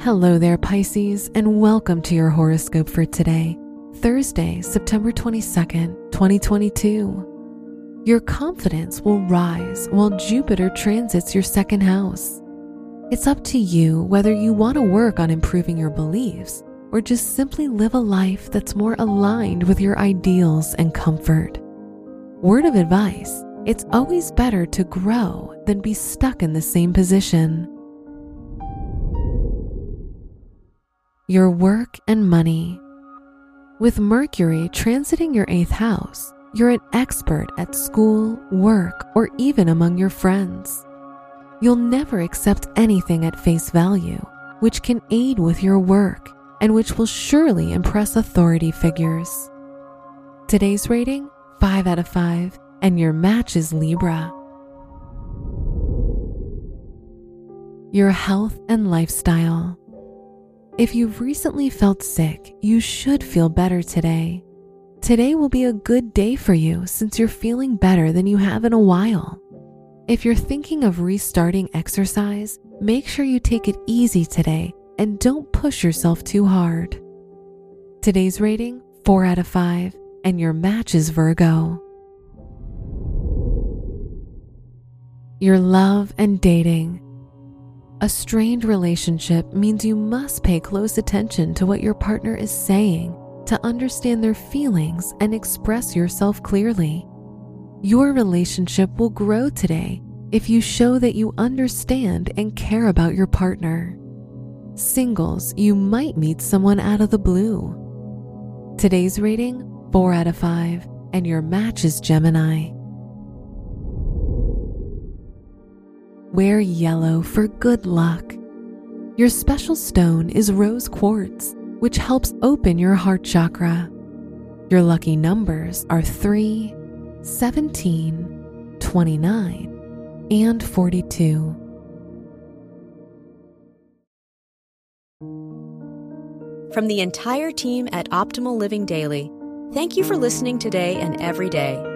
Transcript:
Hello there, Pisces, and welcome to your horoscope for today, Thursday, September 22nd, 2022. Your confidence will rise while Jupiter transits your second house. It's up to you whether you want to work on improving your beliefs or just simply live a life that's more aligned with your ideals and comfort. Word of advice it's always better to grow than be stuck in the same position. Your work and money. With Mercury transiting your eighth house, you're an expert at school, work, or even among your friends. You'll never accept anything at face value, which can aid with your work and which will surely impress authority figures. Today's rating 5 out of 5, and your match is Libra. Your health and lifestyle. If you've recently felt sick, you should feel better today. Today will be a good day for you since you're feeling better than you have in a while. If you're thinking of restarting exercise, make sure you take it easy today and don't push yourself too hard. Today's rating 4 out of 5, and your match is Virgo. Your love and dating. A strained relationship means you must pay close attention to what your partner is saying to understand their feelings and express yourself clearly. Your relationship will grow today if you show that you understand and care about your partner. Singles, you might meet someone out of the blue. Today's rating 4 out of 5, and your match is Gemini. Wear yellow for good luck. Your special stone is rose quartz, which helps open your heart chakra. Your lucky numbers are 3, 17, 29, and 42. From the entire team at Optimal Living Daily, thank you for listening today and every day